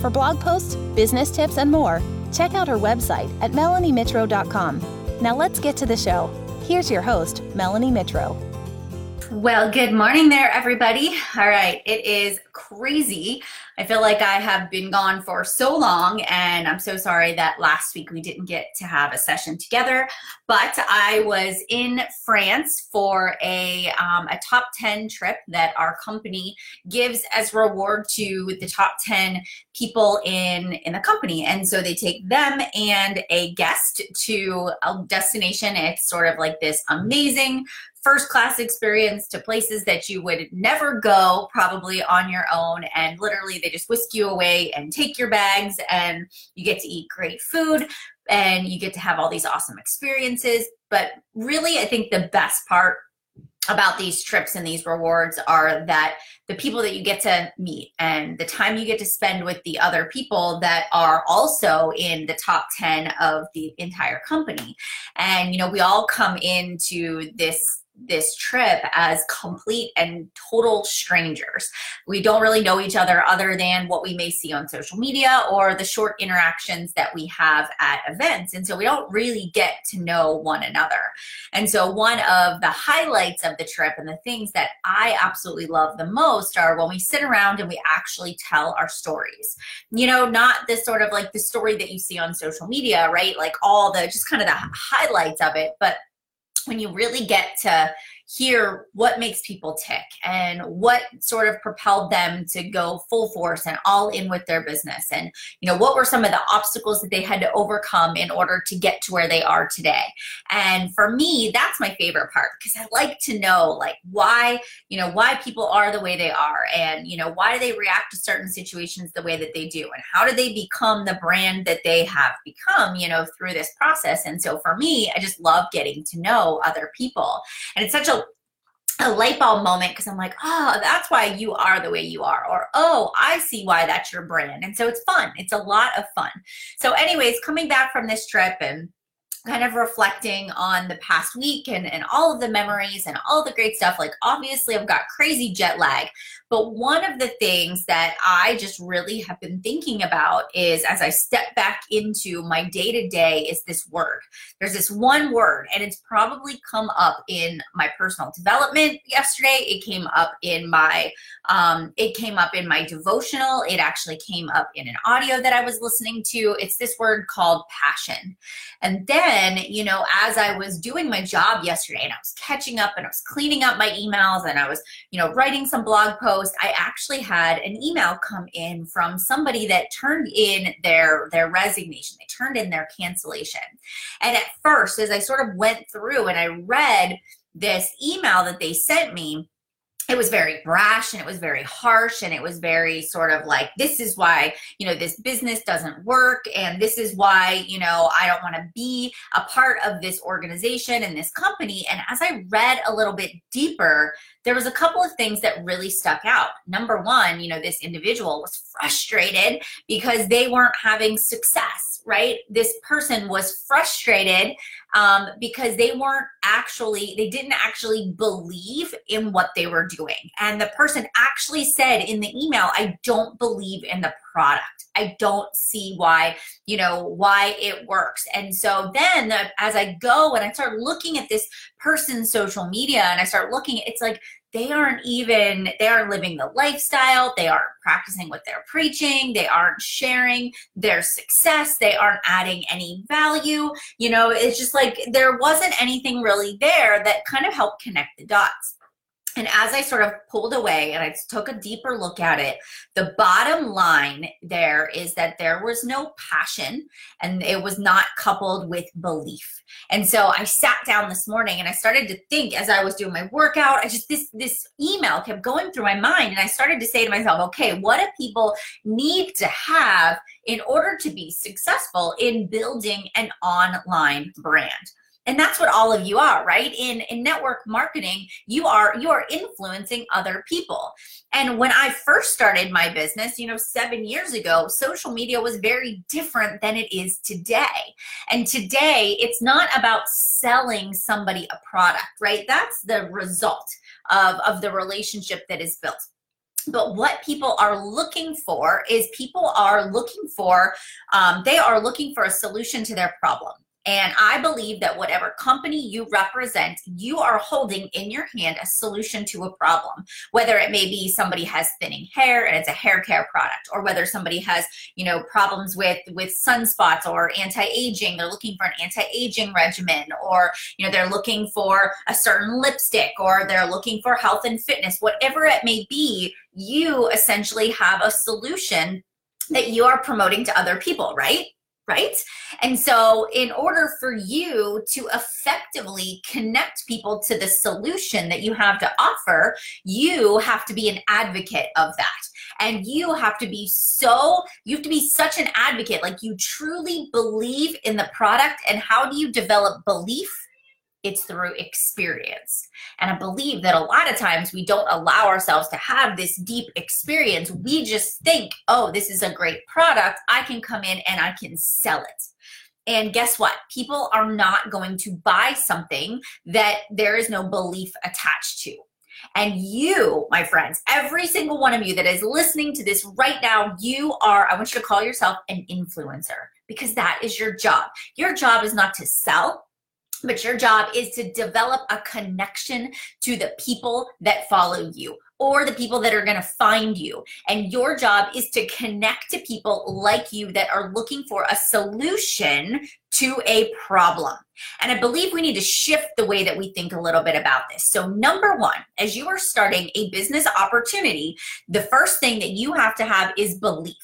For blog posts, business tips, and more, check out her website at melaniemitro.com. Now let's get to the show. Here's your host, Melanie Mitro. Well, good morning there, everybody. All right, it is crazy. I feel like I have been gone for so long, and I'm so sorry that last week we didn't get to have a session together. But I was in France for a um, a top ten trip that our company gives as reward to the top ten people in in the company, and so they take them and a guest to a destination. It's sort of like this amazing first class experience to places that you would never go probably on your own and literally they just whisk you away and take your bags and you get to eat great food and you get to have all these awesome experiences. But really i think the best part about these trips and these rewards are that the people that you get to meet and the time you get to spend with the other people that are also in the top 10 of the entire company. And you know we all come into this this trip as complete and total strangers. We don't really know each other other than what we may see on social media or the short interactions that we have at events. And so we don't really get to know one another. And so one of the highlights of the trip and the things that I absolutely love the most are when we sit around and we actually tell our stories. You know, not this sort of like the story that you see on social media, right? Like all the just kind of the highlights of it, but when you really get to hear what makes people tick and what sort of propelled them to go full force and all in with their business. And you know what were some of the obstacles that they had to overcome in order to get to where they are today? And for me that's my favorite part because i like to know like why you know why people are the way they are and you know why do they react to certain situations the way that they do? And how do they become the brand that they have become you know through this process? And so for me i just love getting to know other people. And it's such a a light bulb moment because I'm like, oh, that's why you are the way you are. Or, oh, I see why that's your brand. And so it's fun. It's a lot of fun. So, anyways, coming back from this trip and kind of reflecting on the past week and, and all of the memories and all the great stuff. Like, obviously, I've got crazy jet lag, but one of the things that I just really have been thinking about is as I step back into my day to day, is this word. There's this one word, and it's probably come up in my personal development yesterday. It came up in my, um, it came up in my devotional. It actually came up in an audio that I was listening to. It's this word called passion. And then, you know, as I was doing my job yesterday, and I was catching up, and I was cleaning up my emails, and I was, you know, writing some blog posts post, I actually had an email come in from somebody that turned in their their resignation. They turned in their cancellation. And at first, as I sort of went through and I read this email that they sent me, it was very brash and it was very harsh and it was very sort of like this is why you know this business doesn't work and this is why you know i don't want to be a part of this organization and this company. And as i read a little bit deeper there was a couple of things that really stuck out. Number one you know this individual was frustrated because they weren't having success right? This person was frustrated um, because they weren't actually, they didn't actually believe in what they were doing. And the person actually said in the email, I don't believe in the product. I don't see why, you know, why it works. And so then the, as I go and I start looking at this person's social media and I start looking, it's like they aren't even they aren't living the lifestyle they aren't practicing what they're preaching they aren't sharing their success they aren't adding any value you know it's just like there wasn't anything really there that kind of helped connect the dots And as I sort of pulled away and I took a deeper look at it, the bottom line there is that there was no passion and it was not coupled with belief. And so I sat down this morning and I started to think as I was doing my workout, I just this this email kept going through my mind and I started to say to myself, okay, what do people need to have in order to be successful in building an online brand? And that's what all of you are right? In in network marketing you are you are influencing other people. And when i first started my business you know 7 years ago social media was very different than it is today. And today it's not about selling somebody a product right? That's the result of of the relationship that is built. But what people are looking for is people are looking for um, they are looking for a solution to their problem and I believe that whatever company you represent, you are holding in your hand a solution to a problem. Whether it may be somebody has thinning hair and it's a hair care product, or whether somebody has, you know, problems with with sunspots or anti-aging, they're looking for an anti-aging regimen, or you know, they're looking for a certain lipstick, or they're looking for health and fitness, whatever it may be, you essentially have a solution that you are promoting to other people, right? Right? And so, in order for you to effectively connect people to the solution that you have to offer, you have to be an advocate of that. And you have to be so, you have to be such an advocate, like you truly believe in the product. And how do you develop belief? It's through experience. And I believe that a lot of times we don't allow ourselves to have this deep experience. We just think, oh, this is a great product. I can come in and I can sell it. And guess what? People are not going to buy something that there is no belief attached to. And you, my friends, every single one of you that is listening to this right now, you are, I want you to call yourself an influencer because that is your job. Your job is not to sell, but your job is to develop a connection to the people that follow you or the people that are going to find you. And your job is to connect to people like you that are looking for a solution to a problem. And I believe we need to shift the way that we think a little bit about this. So, number one, as you are starting a business opportunity, the first thing that you have to have is belief.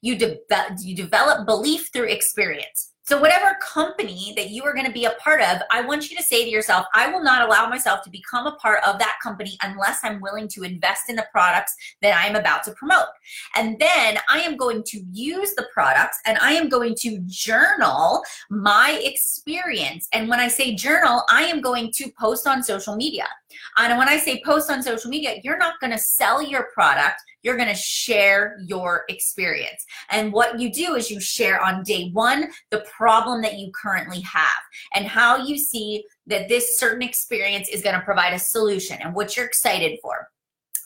You, de- you develop belief through experience. So, whatever company that you are going to be a part of, I want you to say to yourself, I will not allow myself to become a part of that company unless I'm willing to invest in the products that I am about to promote. And then I am going to use the products and I am going to journal my experience. And when I say journal, I am going to post on social media. And when I say post on social media, you're not going to sell your product you're going to share your experience. And what you do is you share on day one the problem that you currently have and how you see that this certain experience is going to provide a solution and what you're excited for.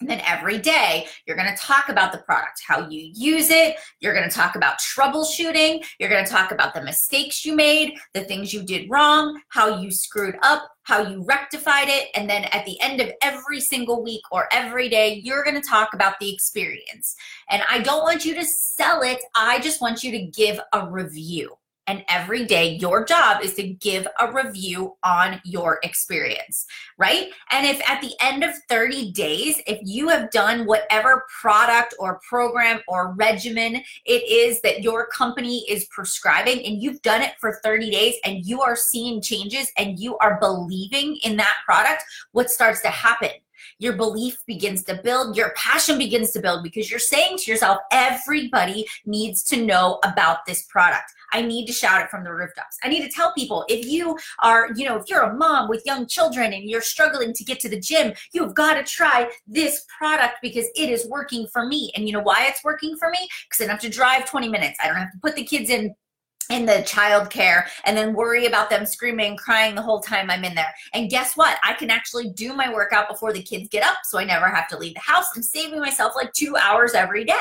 And then every day, you're going to talk about the product, how you use it. You're going to talk about troubleshooting. You're going to talk about the mistakes you made, the things you did wrong, how you screwed up, how you rectified it. And then at the end of every single week or every day, you're going to talk about the experience. And I don't want you to sell it, I just want you to give a review. And every day, your job is to give a review on your experience, right? And if at the end of 30 days, if you have done whatever product or program or regimen it is that your company is prescribing, and you've done it for 30 days and you are seeing changes and you are believing in that product, what starts to happen? Your belief begins to build, your passion begins to build because you're saying to yourself, everybody needs to know about this product. I need to shout it from the rooftops. I need to tell people if you are, you know, if you're a mom with young children and you're struggling to get to the gym, you've got to try this product because it is working for me. And you know why it's working for me? Because I don't have to drive 20 minutes. I don't have to put the kids in in the child care and then worry about them screaming crying the whole time i'm in there. And guess what? I can actually do my workout before the kids get up so i never have to leave the house. I'm saving myself like two hours every day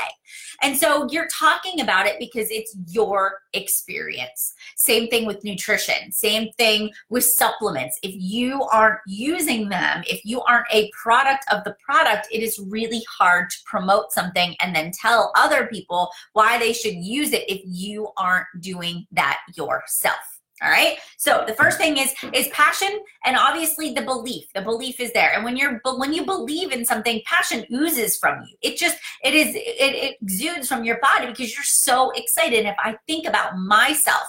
and so you're talking about it because it's your experience. Same thing with nutrition. Same thing with supplements. If you aren't using them if you aren't a product of the product it is really hard to promote something and then tell other people why they should use it if you aren't doing that yourself. All right? So the first thing is is passion and obviously the belief. The belief is there. And when you're but when you believe in something passion oozes from you. It just it is it, it exudes from your body because you're so excited. And if i think about myself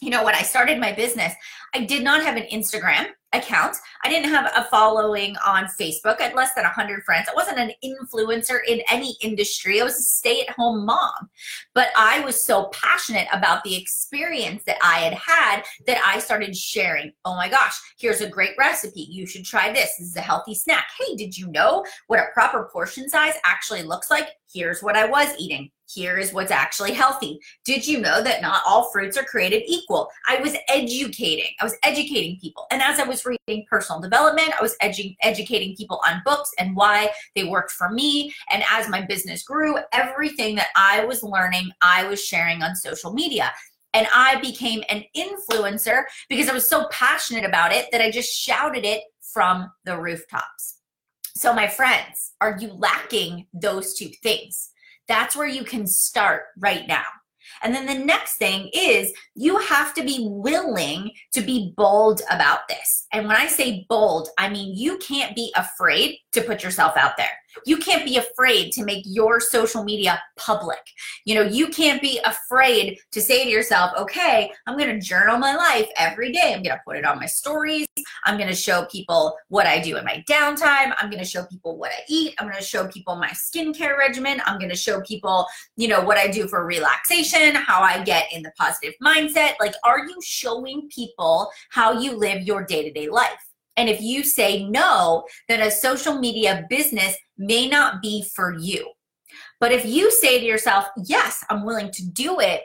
you know when i started my business i did not have an instagram account. I didn't have a following on Facebook. I had less than 100 friends. I wasn't an influencer in any industry. I was a stay at home mom. But I was so passionate about the experience that I had had that I started sharing. Oh my gosh, here's a great recipe. You should try this. This is a healthy snack. Hey, did you know what a proper portion size actually looks like? Here's what I was eating here is what's actually healthy. Did you know that not all fruits are created equal? I was educating. I was educating people. And as I was reading personal development, I was edu- educating people on books and why they worked for me. And as my business grew, everything that I was learning, I was sharing on social media. And I became an influencer because I was so passionate about it that I just shouted it from the rooftops. So, my friends, are you lacking those two things? That's where you can start right now. And then the next thing is you have to be willing to be bold about this. And when I say bold, I mean you can't be afraid to put yourself out there. You can't be afraid to make your social media public. You know, you can't be afraid to say to yourself, okay, I'm going to journal my life every day. I'm going to put it on my stories. I'm going to show people what I do in my downtime. I'm going to show people what I eat. I'm going to show people my skincare regimen. I'm going to show people, you know, what I do for relaxation, how I get in the positive mindset. Like, are you showing people how you live your day to day life? And if you say no, then a social media business may not be for you. But if you say to yourself, yes, I'm willing to do it,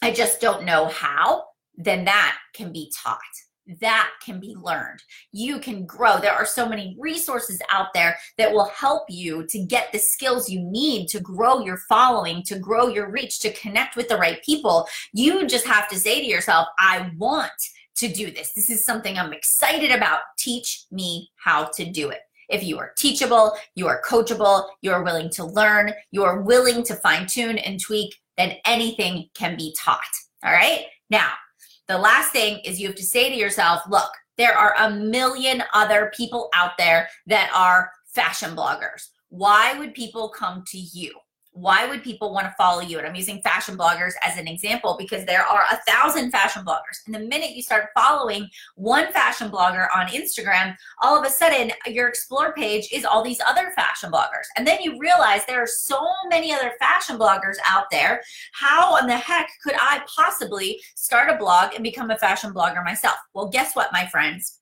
I just don't know how, then that can be taught. That can be learned. You can grow. There are so many resources out there that will help you to get the skills you need to grow your following, to grow your reach, to connect with the right people. You just have to say to yourself, I want to do this. This is something I'm excited about. Teach me how to do it. If you are teachable, you are coachable, you are willing to learn, you are willing to fine tune and tweak, then anything can be taught. All right. Now, the last thing is you have to say to yourself, look, there are a million other people out there that are fashion bloggers. Why would people come to you? Why would people want to follow you? And I'm using fashion bloggers as an example because there are a thousand fashion bloggers. And the minute you start following one fashion blogger on Instagram, all of a sudden your explore page is all these other fashion bloggers. And then you realize there are so many other fashion bloggers out there. How in the heck could I possibly start a blog and become a fashion blogger myself? Well, guess what, my friends?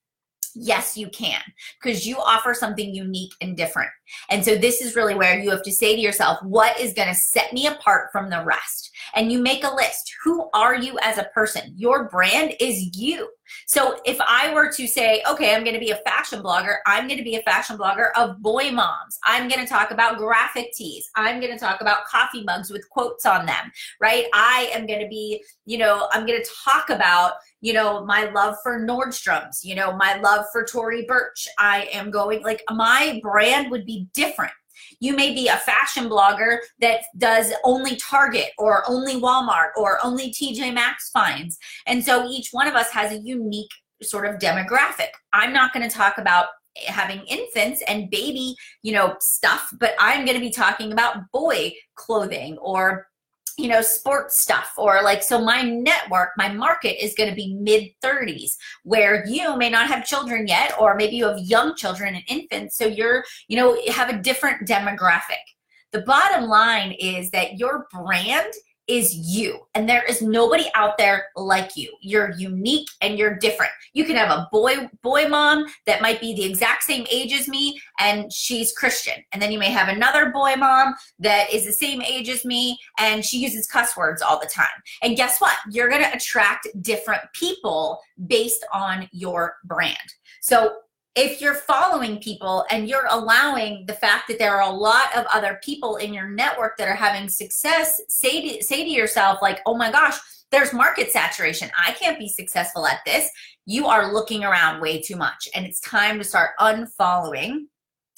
Yes, you can because you offer something unique and different. And so this is really where you have to say to yourself, what is going to set me apart from the rest? And you make a list. Who are you as a person? Your brand is you. So if I were to say, okay, I'm going to be a fashion blogger, I'm going to be a fashion blogger of boy moms. I'm going to talk about graphic tees. I'm going to talk about coffee mugs with quotes on them, right? I am going to be, you know, I'm going to talk about, you know, my love for Nordstrom's, you know, my love for Tory Burch. I am going, like, my brand would be different. You may be a fashion blogger that does only Target or only Walmart or only TJ Maxx finds. And so each one of us has a unique sort of demographic. I'm not going to talk about having infants and baby, you know, stuff, but I'm going to be talking about boy clothing or you know, sports stuff or like, so my network, my market is going to be mid 30s where you may not have children yet, or maybe you have young children and infants. So you're, you know, have a different demographic. The bottom line is that your brand is you. And there is nobody out there like you. You're unique and you're different. You can have a boy boy mom that might be the exact same age as me and she's christian. And then you may have another boy mom that is the same age as me and she uses cuss words all the time. And guess what? You're going to attract different people based on your brand. So if you're following people and you're allowing the fact that there are a lot of other people in your network that are having success, say to, say to yourself, like, oh my gosh, there's market saturation. I can't be successful at this. You are looking around way too much. And it's time to start unfollowing.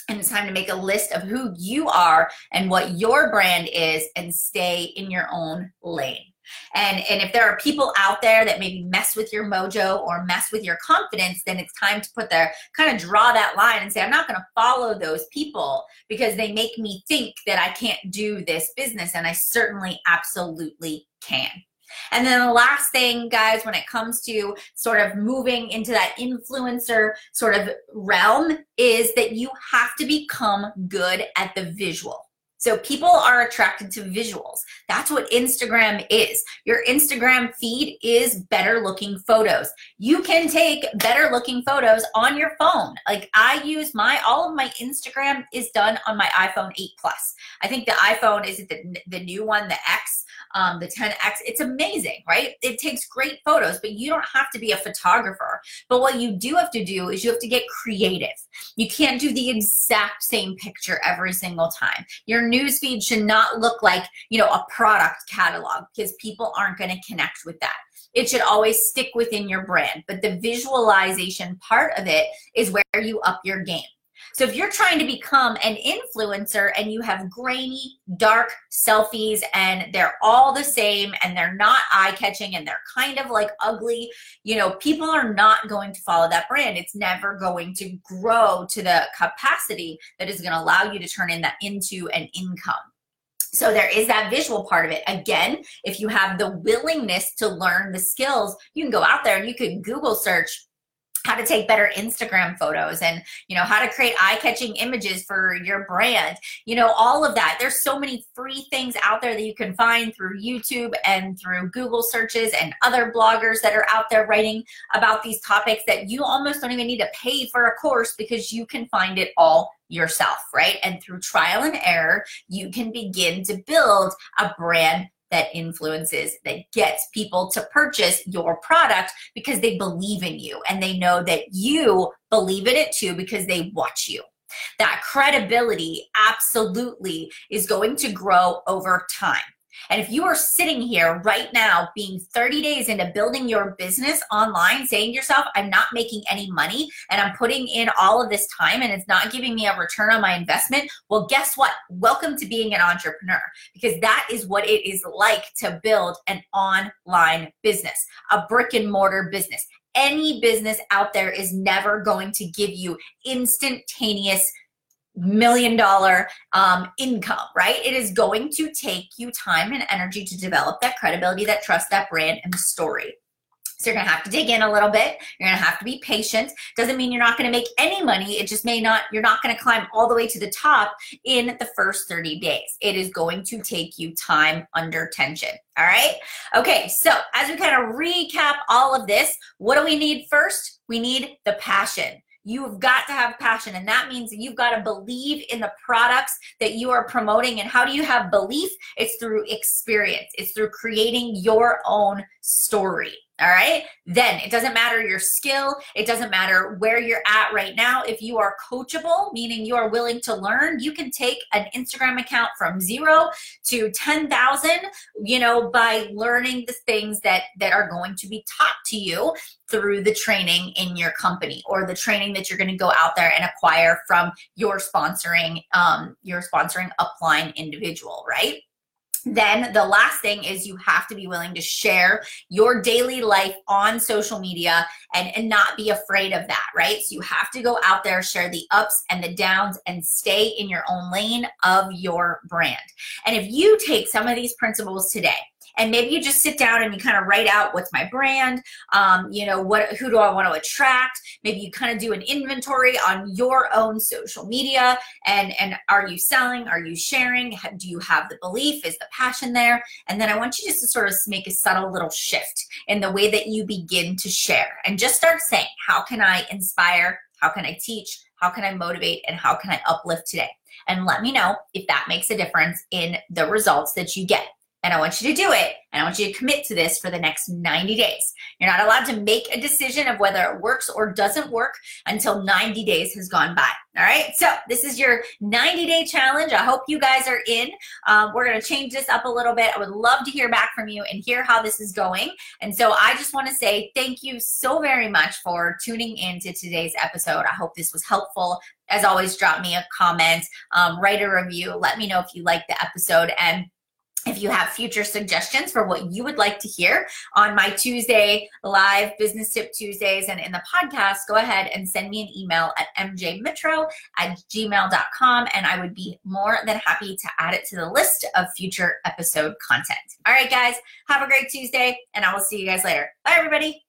And it's time to make a list of who you are and what your brand is and stay in your own lane. And, and if there are people out there that maybe mess with your mojo or mess with your confidence, then it's time to put their kind of draw that line and say, I'm not going to follow those people because they make me think that I can't do this business. And I certainly absolutely can. And then the last thing, guys, when it comes to sort of moving into that influencer sort of realm, is that you have to become good at the visual. So people are attracted to visuals. That's what Instagram is. Your Instagram feed is better looking photos. You can take better looking photos on your phone. Like I use my, all of my Instagram is done on my iPhone 8 Plus. I think the iPhone is the, the new one, the X um, the 10X. It's amazing, right? It takes great photos, but you don't have to be a photographer. But what you do have to do is you have to get creative. You can't do the exact same picture every single time. Your newsfeed should not look like, you know, a product catalog because people aren't going to connect with that it should always stick within your brand. But the visualization part of it is where you up your game. So if you're trying to become an influencer and you have grainy, dark selfies and they're all the same and they're not eye catching and they're kind of like ugly, you know, people are not going to follow that brand. It's never going to grow to the capacity that is going to allow you to turn in that into an income. So there is that visual part of it. Again, if you have the willingness to learn the skills, you can go out there and you can Google search how to take better Instagram photos and you know how to create eye-catching images for your brand you know all of that. There's so many free things out there that you can find through YouTube and through Google searches and other bloggers that are out there writing about these topics that you almost don't even need to pay for a course because you can find it all yourself right? And through trial and error you can begin to build a brand that influences, that gets people to purchase your product because they believe in you and they know that you believe in it too because they watch you. That credibility absolutely is going to grow over time. And if you are sitting here right now, being 30 days into building your business online, saying to yourself, I'm not making any money and I'm putting in all of this time and it's not giving me a return on my investment, well, guess what? Welcome to being an entrepreneur because that is what it is like to build an online business, a brick and mortar business. Any business out there is never going to give you instantaneous million dollar um, income, right? It is going to take you time and energy to develop that credibility, that trust, that brand, and the story. So you're to have to dig in a little bit. You're to have to be patient. Doesn't mean you're not to make any money. It just may not, you're not to climb all the way to the top in the first 30 days. It is going to take you time under tension. All right. Okay. So as we kind of recap all of this, what do we need first? We need the passion. You've got to have passion, and that means you've got to believe in the products that you are promoting. And how do you have belief? It's through experience, it's through creating your own story. All right. Then it doesn't matter your skill. It doesn't matter where you're at right now. If you are coachable, meaning you are willing to learn, you can take an Instagram account from zero to 10,000, you know, by learning the things that, that are going to be taught to you through the training in your company or the training that you're going to go out there and acquire from your sponsoring, um, your sponsoring upline individual, right? Then the last thing is you have to be willing to share your daily life on social media and, and not be afraid of that, right? So you have to go out there, share the ups and the downs, and stay in your own lane of your brand. And if you take some of these principles today, and maybe you just sit down and you kind of write out what's my brand um, you know what who do i want to attract? Maybe you kind of do an inventory on your own social media and and are you selling? Are you sharing? Do you have the belief? Is the passion there? And then i want you just to sort of make a subtle little shift in the way that you begin to share and just start saying how can i inspire? How can i teach? How can i motivate? And how can i uplift today? And let me know if that makes a difference in the results that you get and I want you to do it. And I want you to commit to this for the next 90 days. You're not allowed to make a decision of whether it works or doesn't work until 90 days has gone by. All right. So this is your 90 day challenge. I hope you guys are in. Um, we're going to change this up a little bit. I would love to hear back from you and hear how this is going. And so I just want to say thank you so very much for tuning in to today's episode. I hope this was helpful. As always, drop me a comment, um, write a review. Let me know if you like the episode. And if you have future suggestions for what you would like to hear on my Tuesday live business tip Tuesdays and in the podcast, go ahead and send me an email at mjmitro at gmail.com and I would be more than happy to add it to the list of future episode content. All right, guys, have a great Tuesday and I will see you guys later. Bye, everybody.